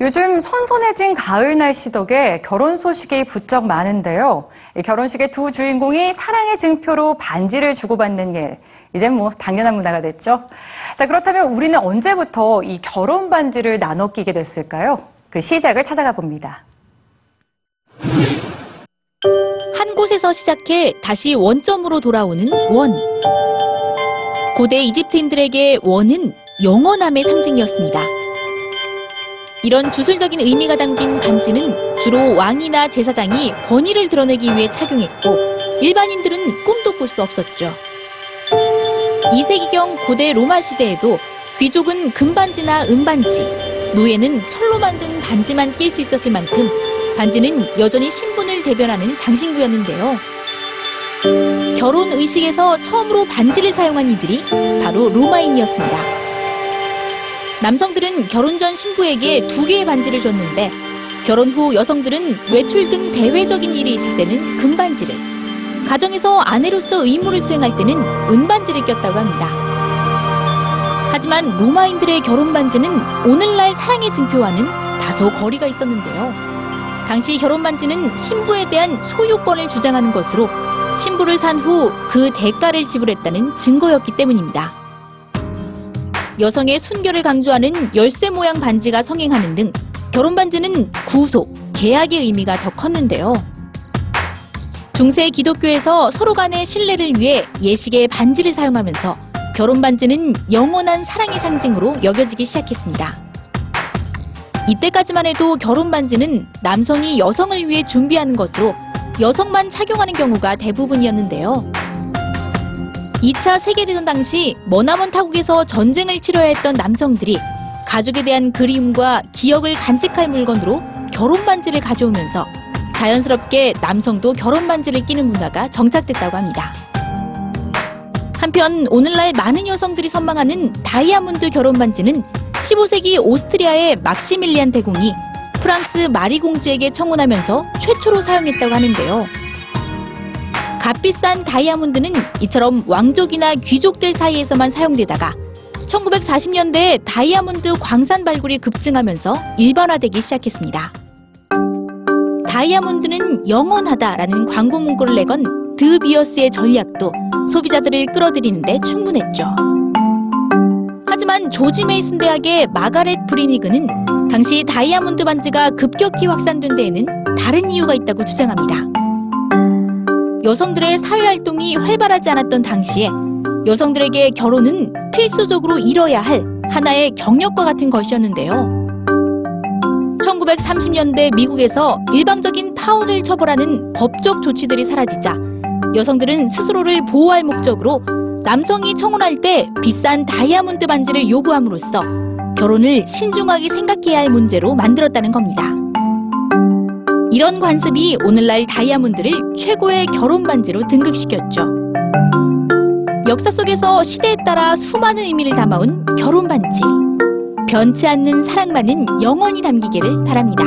요즘 선선해진 가을 날씨 덕에 결혼 소식이 부쩍 많은데요. 이 결혼식의 두 주인공이 사랑의 증표로 반지를 주고받는 일. 이젠 뭐 당연한 문화가 됐죠. 자, 그렇다면 우리는 언제부터 이 결혼 반지를 나눠 끼게 됐을까요? 그 시작을 찾아가 봅니다. 한 곳에서 시작해 다시 원점으로 돌아오는 원. 고대 이집트인들에게 원은 영원함의 상징이었습니다. 이런 주술적인 의미가 담긴 반지는 주로 왕이나 제사장이 권위를 드러내기 위해 착용했고 일반인들은 꿈도 꿀 수 없었죠. 2세기경 고대 로마 시대에도 귀족은 금반지나 은반지, 노예는 철로 만든 반지만 낄 수 있었을 만큼 반지는 여전히 신분을 대변하는 장신구였는데요. 결혼 의식에서 처음으로 반지를 사용한 이들이 바로 로마인이었습니다. 남성들은 결혼 전 신부에게 두 개의 반지를 줬는데 결혼 후 여성들은 외출 등 대외적인 일이 있을 때는 금반지를, 가정에서 아내로서 의무를 수행할 때는 은반지를 꼈다고 합니다. 하지만 로마인들의 결혼 반지는 오늘날 사랑의 증표와는 다소 거리가 있었는데요. 당시 결혼 반지는 신부에 대한 소유권을 주장하는 것으로 신부를 산 후 그 대가를 지불했다는 증거였기 때문입니다. 여성의 순결을 강조하는 열쇠 모양 반지가 성행하는 등 결혼 반지는 구속, 계약의 의미가 더 컸는데요. 중세 기독교에서 서로 간의 신뢰를 위해 예식에 반지를 사용하면서 결혼 반지는 영원한 사랑의 상징으로 여겨지기 시작했습니다. 이때까지만 해도 결혼 반지는 남성이 여성을 위해 준비하는 것으로 여성만 착용하는 경우가 대부분이었는데요. 2차 세계대전 당시 머나먼 타국에서 전쟁을 치러야 했던 남성들이 가족에 대한 그리움과 기억을 간직할 물건으로 결혼 반지를 가져오면서 자연스럽게 남성도 결혼 반지를 끼는 문화가 정착됐다고 합니다. 한편 오늘날 많은 여성들이 선망하는 다이아몬드 결혼 반지는 15세기 오스트리아의 막시밀리안 대공이 프랑스 마리 공주에게 청혼하면서 최초로 사용했다고 하는데요. 값비싼 다이아몬드는 이처럼 왕족이나 귀족들 사이에서만 사용되다가 1940년대에 다이아몬드 광산 발굴이 급증하면서 일반화되기 시작했습니다. 다이아몬드는 영원하다라는 광고 문구를 내건 드비어스의 전략도 소비자들을 끌어들이는데 충분했죠. 하지만 조지 메이슨 대학의 마가렛 브리니그는 당시 다이아몬드 반지가 급격히 확산된 데에는 다른 이유가 있다고 주장합니다. 여성들의 사회활동이 활발하지 않았던 당시에 여성들에게 결혼은 필수적으로 이뤄야 할 하나의 경력과 같은 것이었는데요. 1930년대 미국에서 일방적인 파혼을 처벌하는 법적 조치들이 사라지자 여성들은 스스로를 보호할 목적으로 남성이 청혼할 때 비싼 다이아몬드 반지를 요구함으로써 결혼을 신중하게 생각해야 할 문제로 만들었다는 겁니다. 이런 관습이 오늘날 다이아몬드를 최고의 결혼 반지로 등극시켰죠. 역사 속에서 시대에 따라 수많은 의미를 담아온 결혼 반지. 변치 않는 사랑만은 영원히 담기기를 바랍니다.